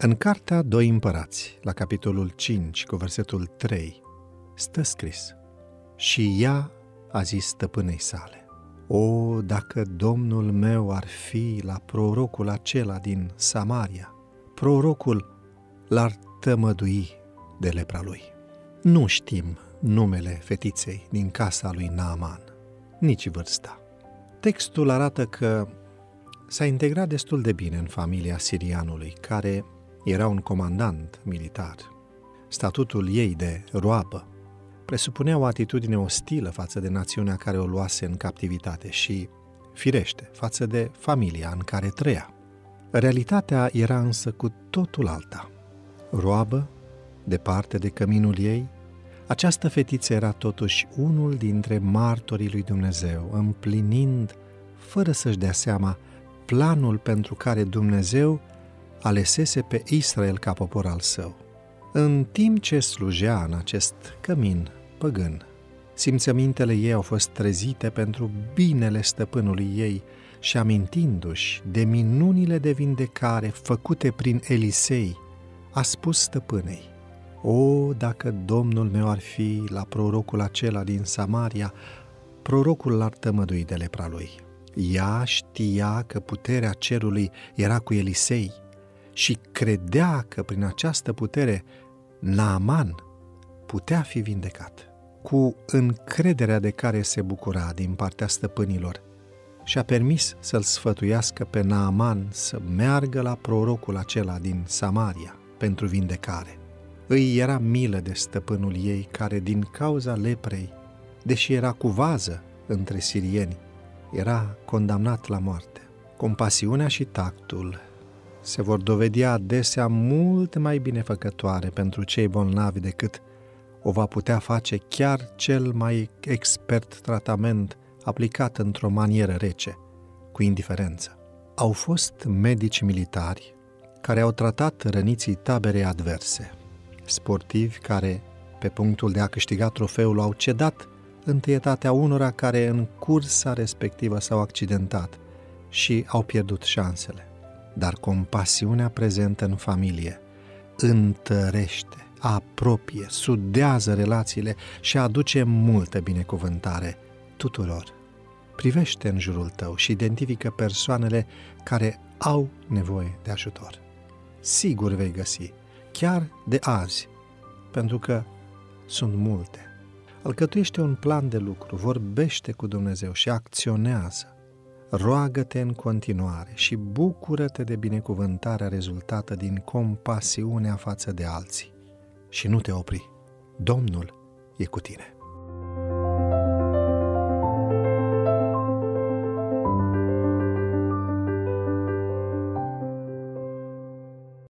În cartea Doi împărați, la capitolul 5, cu versetul 3, stă scris Și ea a zis stăpânei sale, O, dacă domnul meu ar fi la prorocul acela din Samaria, prorocul l-ar tămădui de lepra lui. Nu știm numele fetiței din casa lui Naaman, nici vârsta. Textul arată că s-a integrat destul de bine în familia sirianului, care era un comandant militar. Statutul ei de roabă presupunea o atitudine ostilă față de națiunea care o luase în captivitate și, firește, față de familia în care trăia. Realitatea era însă cu totul alta. Roabă, departe de căminul ei, această fetiță era totuși unul dintre martorii lui Dumnezeu, împlinind, fără să-și dea seama, planul pentru care Dumnezeu alesese pe Israel ca popor al său. În timp ce slujea în acest cămin păgân, simțămintele ei au fost trezite pentru binele stăpânului ei și amintindu-și de minunile de vindecare făcute prin Elisei, a spus stăpânei, O, dacă Domnul meu ar fi la prorocul acela din Samaria, prorocul l-ar tămădui de lepra lui. Ea știa că puterea cerului era cu Elisei și credea că prin această putere Naaman putea fi vindecat. Cu încrederea de care se bucura din partea stăpânilor, și a permis să-l sfătuiască pe Naaman să meargă la prorocul acela din Samaria pentru vindecare. Îi era milă de stăpânul ei care din cauza leprei, deși era cu vază între sirieni, era condamnat la moarte. Compasiunea și tactul se vor dovedi adesea mult mai binefăcătoare pentru cei bolnavi decât o va putea face chiar cel mai expert tratament aplicat într-o manieră rece, cu indiferență. Au fost medici militari care au tratat răniții tabere adverse, sportivi care, pe punctul de a câștiga trofeul, au cedat întâietatea unora care în cursa respectivă s-au accidentat și au pierdut șansele. Dar compasiunea prezentă în familie întărește, apropie, sudează relațiile și aduce multă binecuvântare tuturor. Privește în jurul tău și identifică persoanele care au nevoie de ajutor. Sigur vei găsi, chiar de azi, pentru că sunt multe. Alcătuiește un plan de lucru, vorbește cu Dumnezeu și acționează. Roagă-te în continuare și bucură-te de binecuvântarea rezultată din compasiunea față de alții. Și nu te opri. Domnul e cu tine.